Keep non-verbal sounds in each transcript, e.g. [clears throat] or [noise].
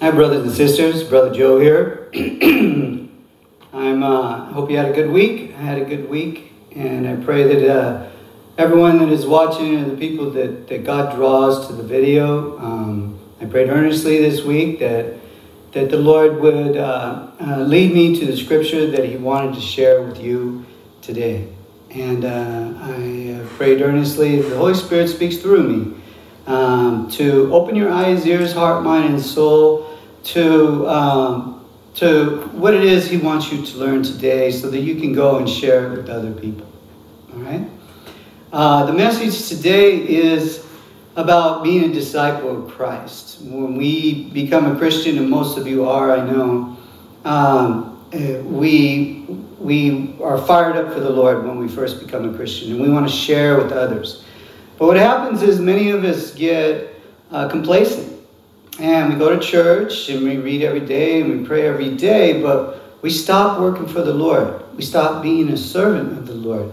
Hi, brothers and sisters. Brother Joe here. [clears throat] I'm. Uh, hope you had a good week. I had a good week, and I pray that uh, everyone that is watching and the people that, that God draws to the video, um, I prayed earnestly this week that that the Lord would uh, uh lead me to the scripture that He wanted to share with you today. And uh, I uh, prayed earnestly. That the Holy Spirit speaks through me um, to open your eyes, ears, heart, mind, and soul to, um, to what it is He wants you to learn today so that you can go and share it with other people. All right? Uh, the message today is about being a disciple of Christ. When we become a Christian, and most of you are, I know, um, eh, we, we are fired up for the Lord when we first become a Christian, and we want to share with others. But what happens is many of us get uh, complacent. And we go to church and we read every day and we pray every day, but we stop working for the Lord. We stop being a servant of the Lord.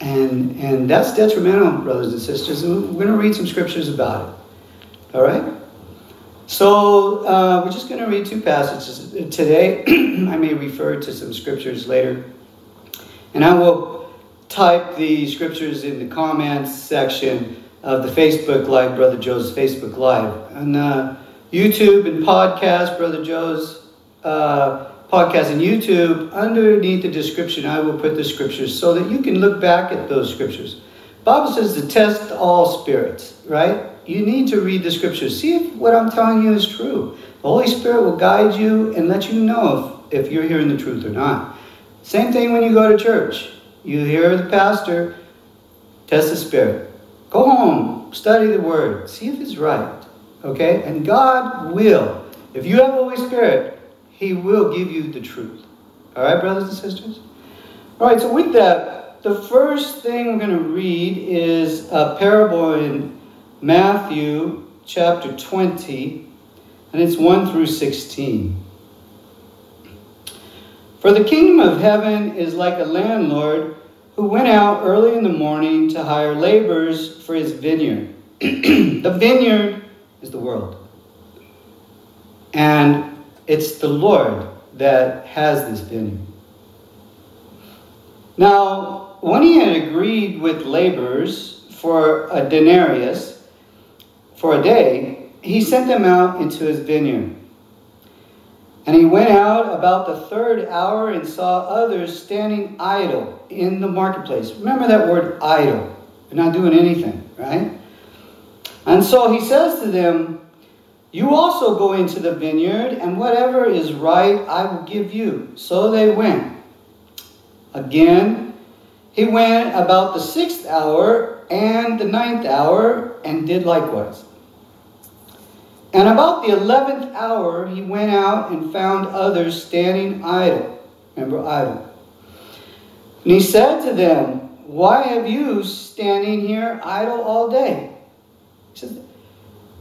And, and that's detrimental, brothers and sisters. And we're going to read some scriptures about it. All right? So uh, we're just going to read two passages today. [clears throat] I may refer to some scriptures later. And I will type the scriptures in the comments section of the Facebook Live, Brother Joe's Facebook Live. And uh, YouTube and podcast, Brother Joe's uh, podcast and YouTube, underneath the description, I will put the scriptures so that you can look back at those scriptures. Bible says to test all spirits, right? You need to read the scriptures. See if what I'm telling you is true. The Holy Spirit will guide you and let you know if, if you're hearing the truth or not. Same thing when you go to church. You hear the pastor, test the spirit. Go home, study the word, see if it's right. Okay? And God will. If you have Holy Spirit, He will give you the truth. All right, brothers and sisters? All right, so with that, the first thing we're going to read is a parable in Matthew chapter 20, and it's 1 through 16. For the kingdom of heaven is like a landlord who went out early in the morning to hire laborers for his vineyard. [clears throat] the vineyard is the world. And it's the Lord that has this vineyard. Now, when he had agreed with laborers for a denarius for a day, he sent them out into his vineyard. And he went out about the third hour and saw others standing idle in the marketplace. Remember that word idle. They're not doing anything, right? And so he says to them, You also go into the vineyard, and whatever is right I will give you. So they went. Again, he went about the sixth hour and the ninth hour and did likewise. And about the eleventh hour, he went out and found others standing idle. Remember, idle. And he said to them, Why have you standing here idle all day?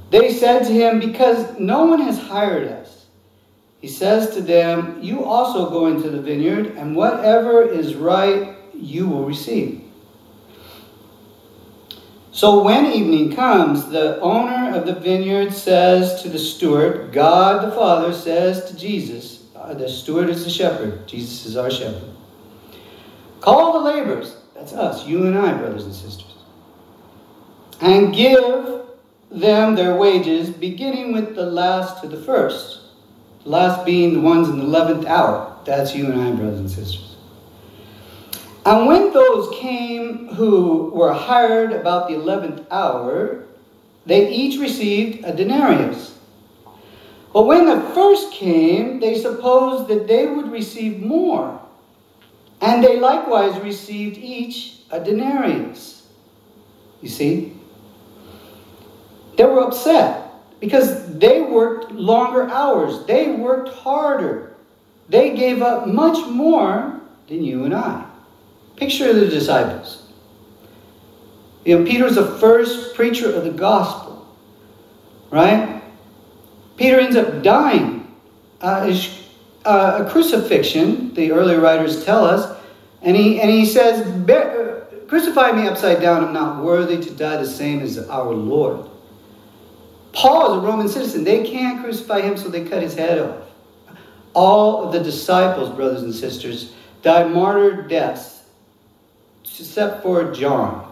They said to him, Because no one has hired us. He says to them, You also go into the vineyard, and whatever is right you will receive. So when evening comes, the owner of the vineyard says to the steward, God the Father says to Jesus, uh, the steward is the shepherd, Jesus is our shepherd. Call the laborers, that's us, you and I, brothers and sisters, and give them their wages, beginning with the last to the first. The last being the ones in the eleventh hour. That's you and I, brothers and sisters. And when those came who were hired about the eleventh hour, they each received a denarius. But when the first came, they supposed that they would receive more. And they likewise received each a denarius. You see? They were upset because they worked longer hours, they worked harder, they gave up much more than you and I. Picture of the disciples. You know, Peter's the first preacher of the gospel, right? Peter ends up dying. Uh, uh, a crucifixion, the early writers tell us, and he, and he says, Crucify me upside down, I'm not worthy to die the same as our Lord. Paul is a Roman citizen. They can't crucify him, so they cut his head off. All of the disciples, brothers and sisters, died martyr deaths, except for John.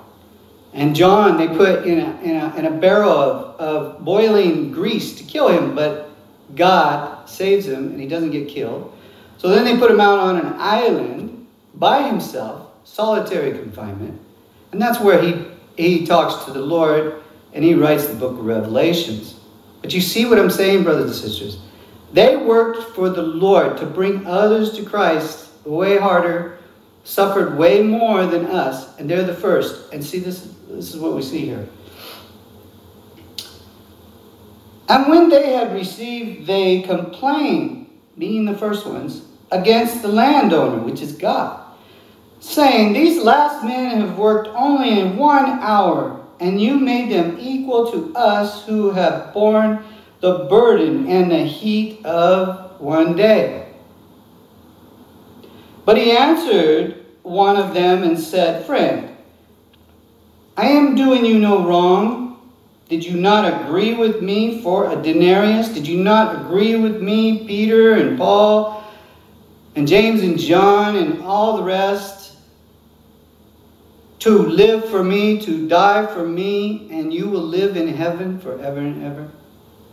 And John, they put in a, in a, in a barrel of, of boiling grease to kill him, but God saves him and he doesn't get killed. So then they put him out on an island by himself, solitary confinement. And that's where he, he talks to the Lord and he writes the book of Revelations. But you see what I'm saying, brothers and sisters? They worked for the Lord to bring others to Christ way harder, suffered way more than us, and they're the first. And see, this, this is what we see here. And when they had received, they complained, being the first ones, against the landowner, which is God, saying, These last men have worked only in one hour, and you made them equal to us who have borne the burden and the heat of one day. But he answered one of them and said, Friend, I am doing you no wrong. Did you not agree with me for a denarius? Did you not agree with me, Peter and Paul and James and John and all the rest? To live for me, to die for me, and you will live in heaven forever and ever.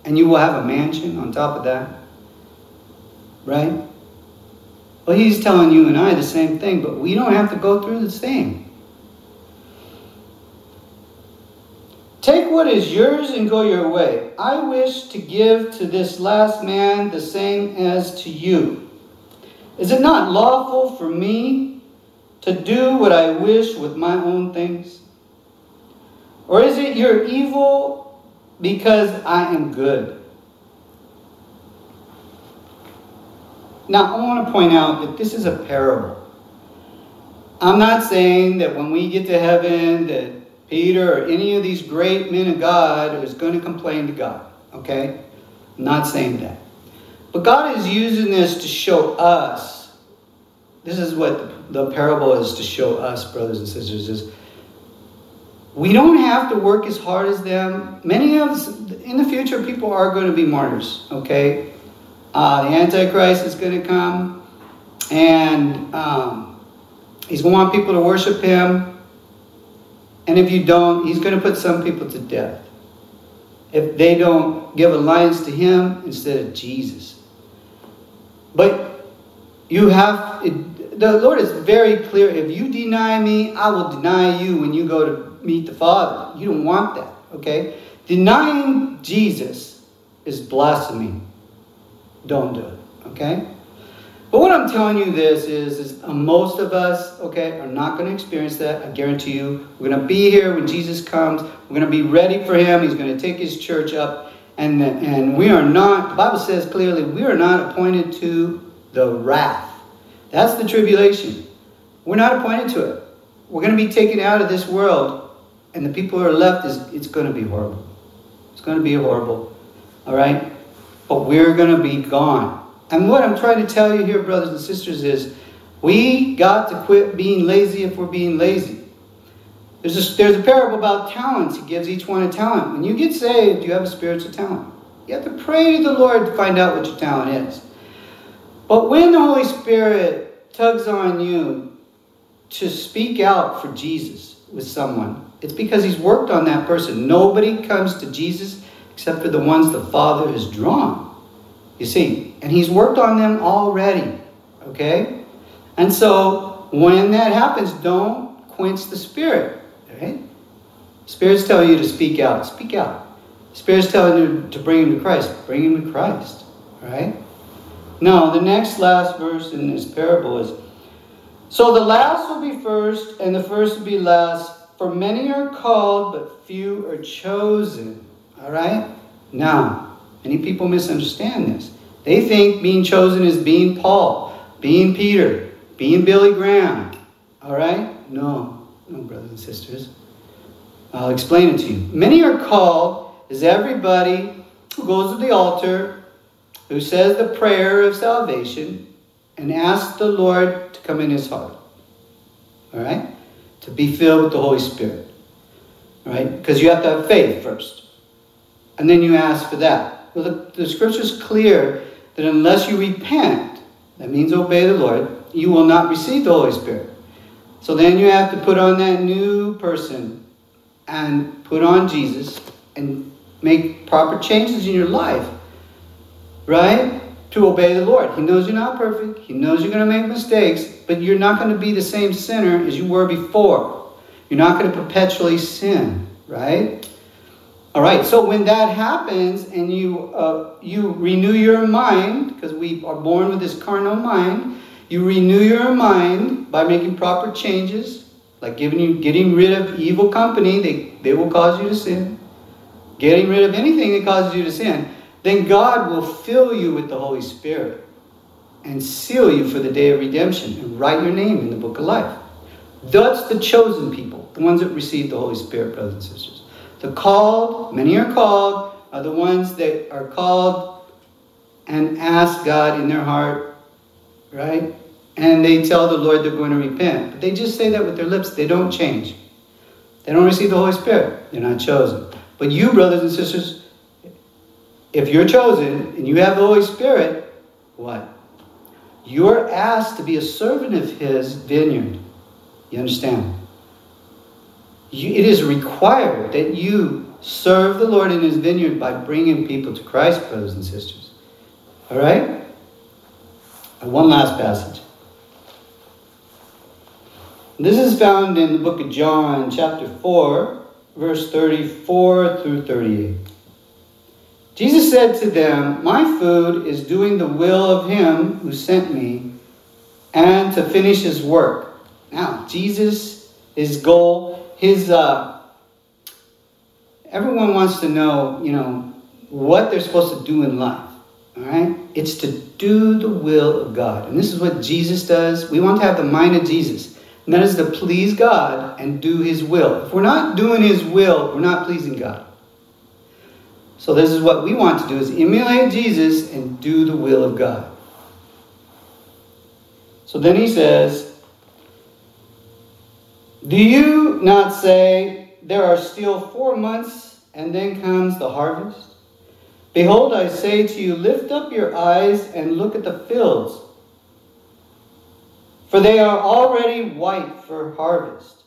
And you will have a mansion on top of that. Right? Well, he's telling you and I the same thing, but we don't have to go through the same. Take what is yours and go your way. I wish to give to this last man the same as to you. Is it not lawful for me to do what I wish with my own things? Or is it your evil because I am good? Now, I want to point out that this is a parable. I'm not saying that when we get to heaven that Peter or any of these great men of God is going to complain to God. Okay? I'm not saying that. But God is using this to show us. This is what the parable is to show us, brothers and sisters, is we don't have to work as hard as them. Many of us, in the future, people are going to be martyrs, okay? Uh, the Antichrist is going to come, and um, he's going to want people to worship him. And if you don't, he's going to put some people to death. If they don't give alliance to him instead of Jesus. But you have, it, the Lord is very clear. If you deny me, I will deny you when you go to meet the Father. You don't want that, okay? Denying Jesus is blasphemy. Don't do it, okay? But what I'm telling you this is, is uh, most of us, okay, are not going to experience that. I guarantee you. We're going to be here when Jesus comes. We're going to be ready for him. He's going to take his church up. And, and we are not, the Bible says clearly, we are not appointed to the wrath. That's the tribulation. We're not appointed to it. We're going to be taken out of this world. And the people who are left, is it's going to be horrible. It's going to be horrible. All right? But we're going to be gone. And what I'm trying to tell you here, brothers and sisters, is we got to quit being lazy if we're being lazy. There's a, there's a parable about talents. He gives each one a talent. When you get saved, you have a spiritual talent. You have to pray to the Lord to find out what your talent is. But when the Holy Spirit tugs on you to speak out for Jesus with someone, it's because He's worked on that person. Nobody comes to Jesus except for the ones the Father has drawn. You see, and he's worked on them already. Okay? And so when that happens, don't quench the spirit. Right? Spirits tell you to speak out. Speak out. Spirits telling you to bring him to Christ. Bring him to Christ. Right? Now, the next last verse in this parable is So the last will be first, and the first will be last. For many are called, but few are chosen. All right? Now, Many people misunderstand this. They think being chosen is being Paul, being Peter, being Billy Graham. All right? No, no, brothers and sisters. I'll explain it to you. Many are called is everybody who goes to the altar, who says the prayer of salvation, and asks the Lord to come in his heart. All right? To be filled with the Holy Spirit. All right? Because you have to have faith first. And then you ask for that. Well, the, the scripture is clear that unless you repent, that means obey the Lord, you will not receive the Holy Spirit. So then you have to put on that new person and put on Jesus and make proper changes in your life, right? To obey the Lord. He knows you're not perfect, He knows you're going to make mistakes, but you're not going to be the same sinner as you were before. You're not going to perpetually sin, right? All right, so when that happens and you, uh, you renew your mind, because we are born with this carnal mind, you renew your mind by making proper changes, like giving you, getting rid of evil company, they, they will cause you to sin. Getting rid of anything that causes you to sin. Then God will fill you with the Holy Spirit and seal you for the day of redemption and write your name in the book of life. That's the chosen people, the ones that receive the Holy Spirit, brothers and sisters. The called, many are called, are the ones that are called and ask God in their heart, right? And they tell the Lord they're going to repent. But they just say that with their lips. They don't change. They don't receive the Holy Spirit. They're not chosen. But you, brothers and sisters, if you're chosen and you have the Holy Spirit, what? You're asked to be a servant of His vineyard. You understand? You, it is required that you serve the Lord in His vineyard by bringing people to Christ, brothers and sisters. All right? And one last passage. This is found in the book of John, chapter 4, verse 34 through 38. Jesus said to them, My food is doing the will of him who sent me and to finish his work. Now, Jesus, his goal, his, uh, everyone wants to know, you know, what they're supposed to do in life. All right? It's to do the will of God. And this is what Jesus does. We want to have the mind of Jesus. And that is to please God and do his will. If we're not doing his will, we're not pleasing God. So this is what we want to do is emulate Jesus and do the will of God. So then he says, Do you not say there are still four months and then comes the harvest? Behold, I say to you, lift up your eyes and look at the fields, for they are already white for harvest.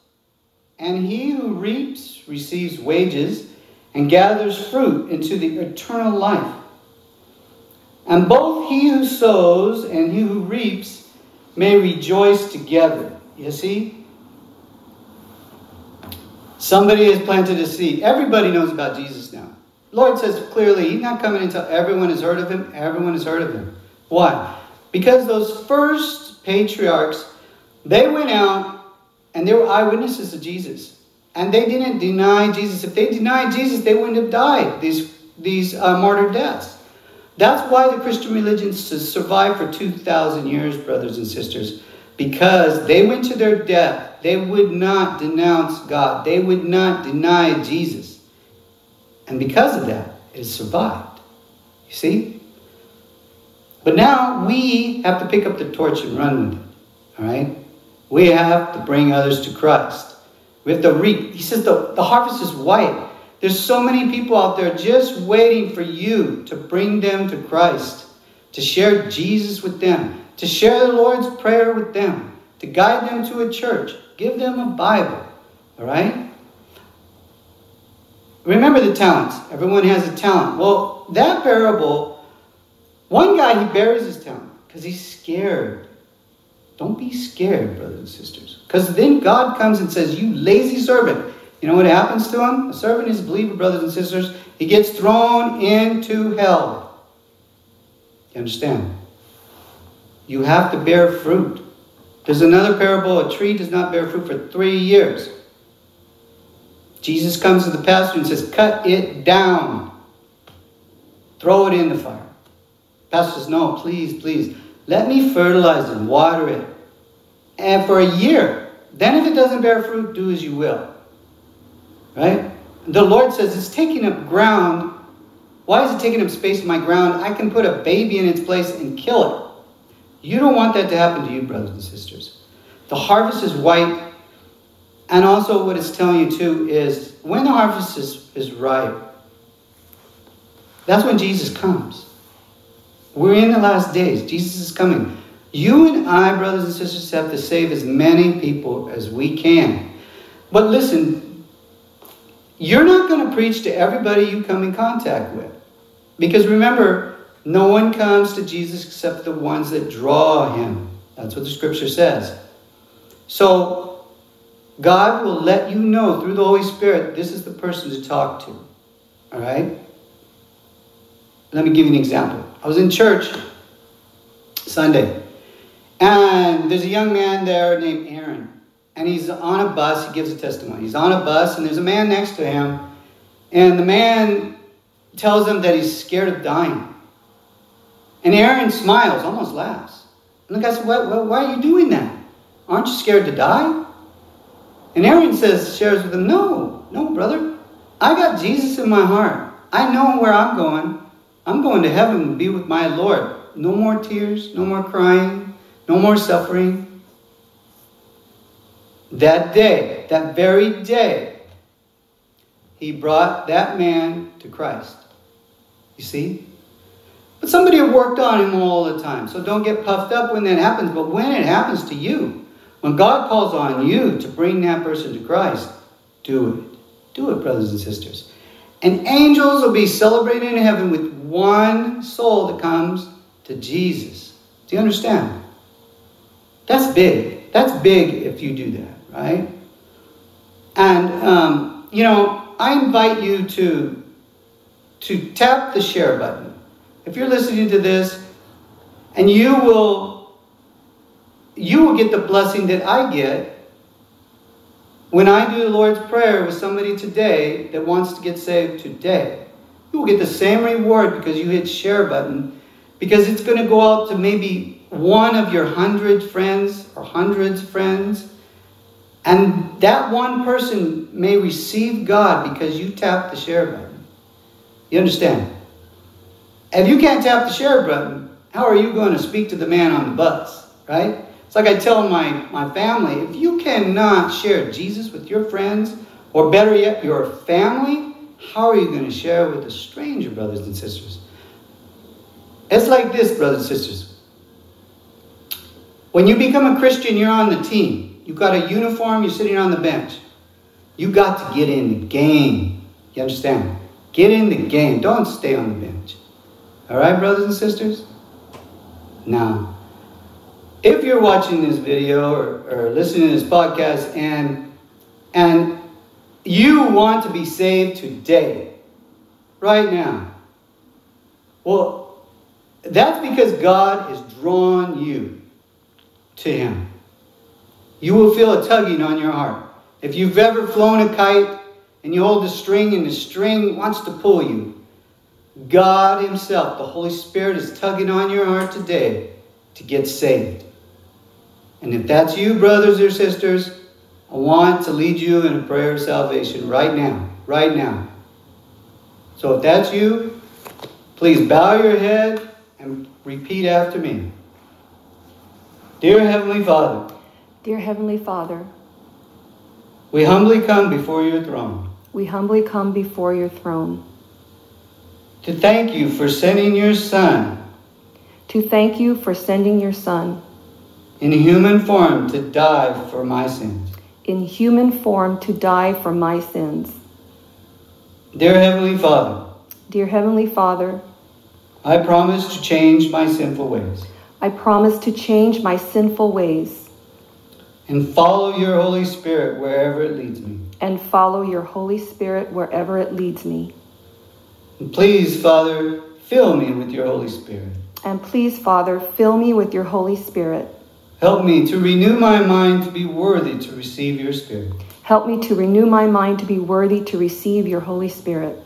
And he who reaps receives wages and gathers fruit into the eternal life. And both he who sows and he who reaps may rejoice together. You see? Somebody has planted a seed. Everybody knows about Jesus now. Lord says clearly, He's not coming until everyone has heard of Him. Everyone has heard of Him. Why? Because those first patriarchs, they went out and they were eyewitnesses of Jesus and they didn't deny Jesus. If they denied Jesus, they wouldn't have died these, these uh, martyr deaths. That's why the Christian religion survived for 2,000 years, brothers and sisters, because they went to their death. They would not denounce God, they would not deny Jesus. And because of that, it survived. You see? But now we have to pick up the torch and run with it. All right? We have to bring others to Christ. We have to reap. He says the, the harvest is white. There's so many people out there just waiting for you to bring them to Christ, to share Jesus with them, to share the Lord's Prayer with them, to guide them to a church, give them a Bible. All right? Remember the talents. Everyone has a talent. Well, that parable, one guy, he buries his talent because he's scared. Don't be scared, brothers and sisters. Because then God comes and says, You lazy servant. You know what happens to him? A servant is a believer, brothers and sisters. He gets thrown into hell. You understand? You have to bear fruit. There's another parable a tree does not bear fruit for three years. Jesus comes to the pastor and says, Cut it down. Throw it in the fire. Pastor says, No, please, please. Let me fertilize it, water it. And for a year. Then if it doesn't bear fruit, do as you will. Right? The Lord says it's taking up ground. Why is it taking up space in my ground? I can put a baby in its place and kill it. You don't want that to happen to you, brothers and sisters. The harvest is white. And also, what it's telling you too is when the harvest is, is ripe, That's when Jesus comes. We're in the last days. Jesus is coming. You and I, brothers and sisters, have to save as many people as we can. But listen, you're not going to preach to everybody you come in contact with. Because remember, no one comes to Jesus except the ones that draw him. That's what the scripture says. So, God will let you know through the Holy Spirit this is the person to talk to. All right? Let me give you an example. I was in church Sunday, and there's a young man there named Aaron. And he's on a bus, he gives a testimony. He's on a bus, and there's a man next to him, and the man tells him that he's scared of dying. And Aaron smiles, almost laughs. And the guy said, why, why are you doing that? Aren't you scared to die? And Aaron says, shares with him, No, no, brother. I got Jesus in my heart. I know where I'm going. I'm going to heaven and be with my Lord. No more tears, no more crying, no more suffering. That day, that very day, he brought that man to Christ. You see? But somebody had worked on him all the time. So don't get puffed up when that happens. But when it happens to you, when God calls on you to bring that person to Christ, do it. Do it, brothers and sisters. And angels will be celebrating in heaven with one soul that comes to Jesus. Do you understand? That's big. That's big if you do that, right? And, um, you know, I invite you to, to tap the share button. If you're listening to this, and you will you will get the blessing that I get when I do the Lord's Prayer with somebody today that wants to get saved today. You will get the same reward because you hit share button because it's going to go out to maybe one of your hundred friends or hundreds of friends. And that one person may receive God because you tap the share button. You understand? If you can't tap the share button, how are you going to speak to the man on the bus, right? It's like I tell my, my family if you cannot share Jesus with your friends, or better yet, your family, how are you going to share with a stranger, brothers and sisters? It's like this, brothers and sisters. When you become a Christian, you're on the team. You've got a uniform, you're sitting on the bench. You got to get in the game. You understand? Get in the game. Don't stay on the bench. All right, brothers and sisters? Now, if you're watching this video or, or listening to this podcast and and you want to be saved today, right now, well, that's because God has drawn you to Him. You will feel a tugging on your heart. If you've ever flown a kite and you hold the string and the string wants to pull you, God Himself, the Holy Spirit, is tugging on your heart today to get saved. And if that's you, brothers or sisters, I want to lead you in a prayer of salvation right now. Right now. So if that's you, please bow your head and repeat after me. Dear Heavenly Father, Dear Heavenly Father, we humbly come before your throne we humbly come before your throne to thank you for sending your Son to thank you for sending your Son in human form to die for my sins. in human form to die for my sins. Dear Heavenly Father, Dear Heavenly Father, I promise to change my sinful ways I promise to change my sinful ways and follow your Holy Spirit wherever it leads me. and follow your Holy Spirit wherever it leads me. And please, Father, fill me with your Holy Spirit. And please, Father, fill me with your Holy Spirit. Help me to renew my mind to be worthy to receive your Spirit. Help me to renew my mind to be worthy to receive your Holy Spirit.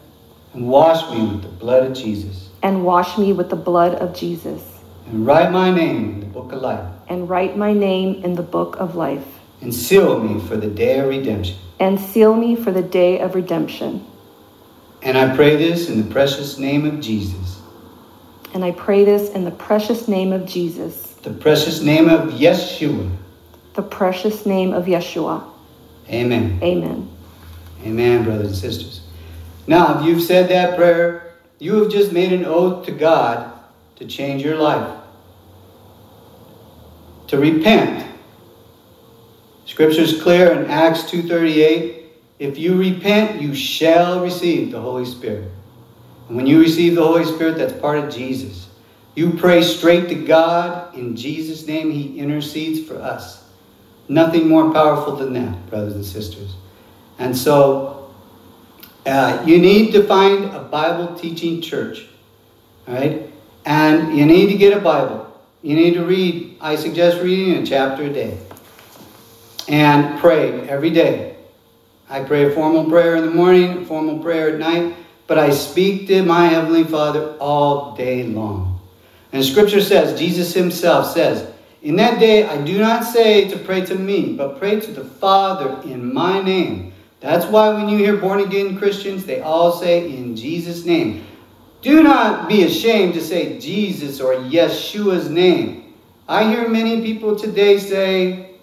And wash me with the blood of Jesus. And wash me with the blood of Jesus. And write my name in the book of life. And write my name in the book of life. And seal me for the day of redemption. And seal me for the day of redemption. And I pray this in the precious name of Jesus. And I pray this in the precious name of Jesus, The precious name of Yeshua. the precious name of Yeshua. Amen. Amen. Amen, brothers and sisters. Now, if you've said that prayer, You have just made an oath to God to change your life. To repent. Scripture is clear in Acts 2:38, if you repent, you shall receive the Holy Spirit. And when you receive the Holy Spirit, that's part of Jesus. You pray straight to God in Jesus' name, He intercedes for us. Nothing more powerful than that, brothers and sisters. And so, uh, you need to find a Bible teaching church, right? And you need to get a Bible. You need to read, I suggest reading a chapter a day. And pray every day. I pray a formal prayer in the morning, a formal prayer at night, but I speak to my Heavenly Father all day long. And Scripture says, Jesus Himself says, In that day I do not say to pray to me, but pray to the Father in my name. That's why when you hear born again Christians, they all say, In Jesus' name. Do not be ashamed to say Jesus or Yeshua's name. I hear many people today say,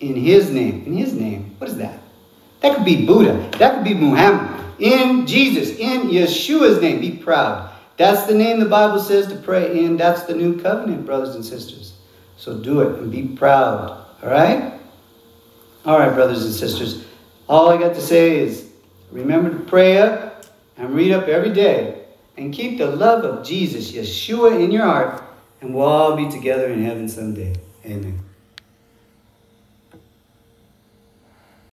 in His name. In His name. What is that? That could be Buddha. That could be Muhammad. In Jesus, in Yeshua's name, be proud. That's the name the Bible says to pray in. That's the new covenant, brothers and sisters. So do it and be proud. All right? All right, brothers and sisters. All I got to say is remember to pray up and read up every day and keep the love of Jesus, Yeshua, in your heart, and we'll all be together in heaven someday. Amen.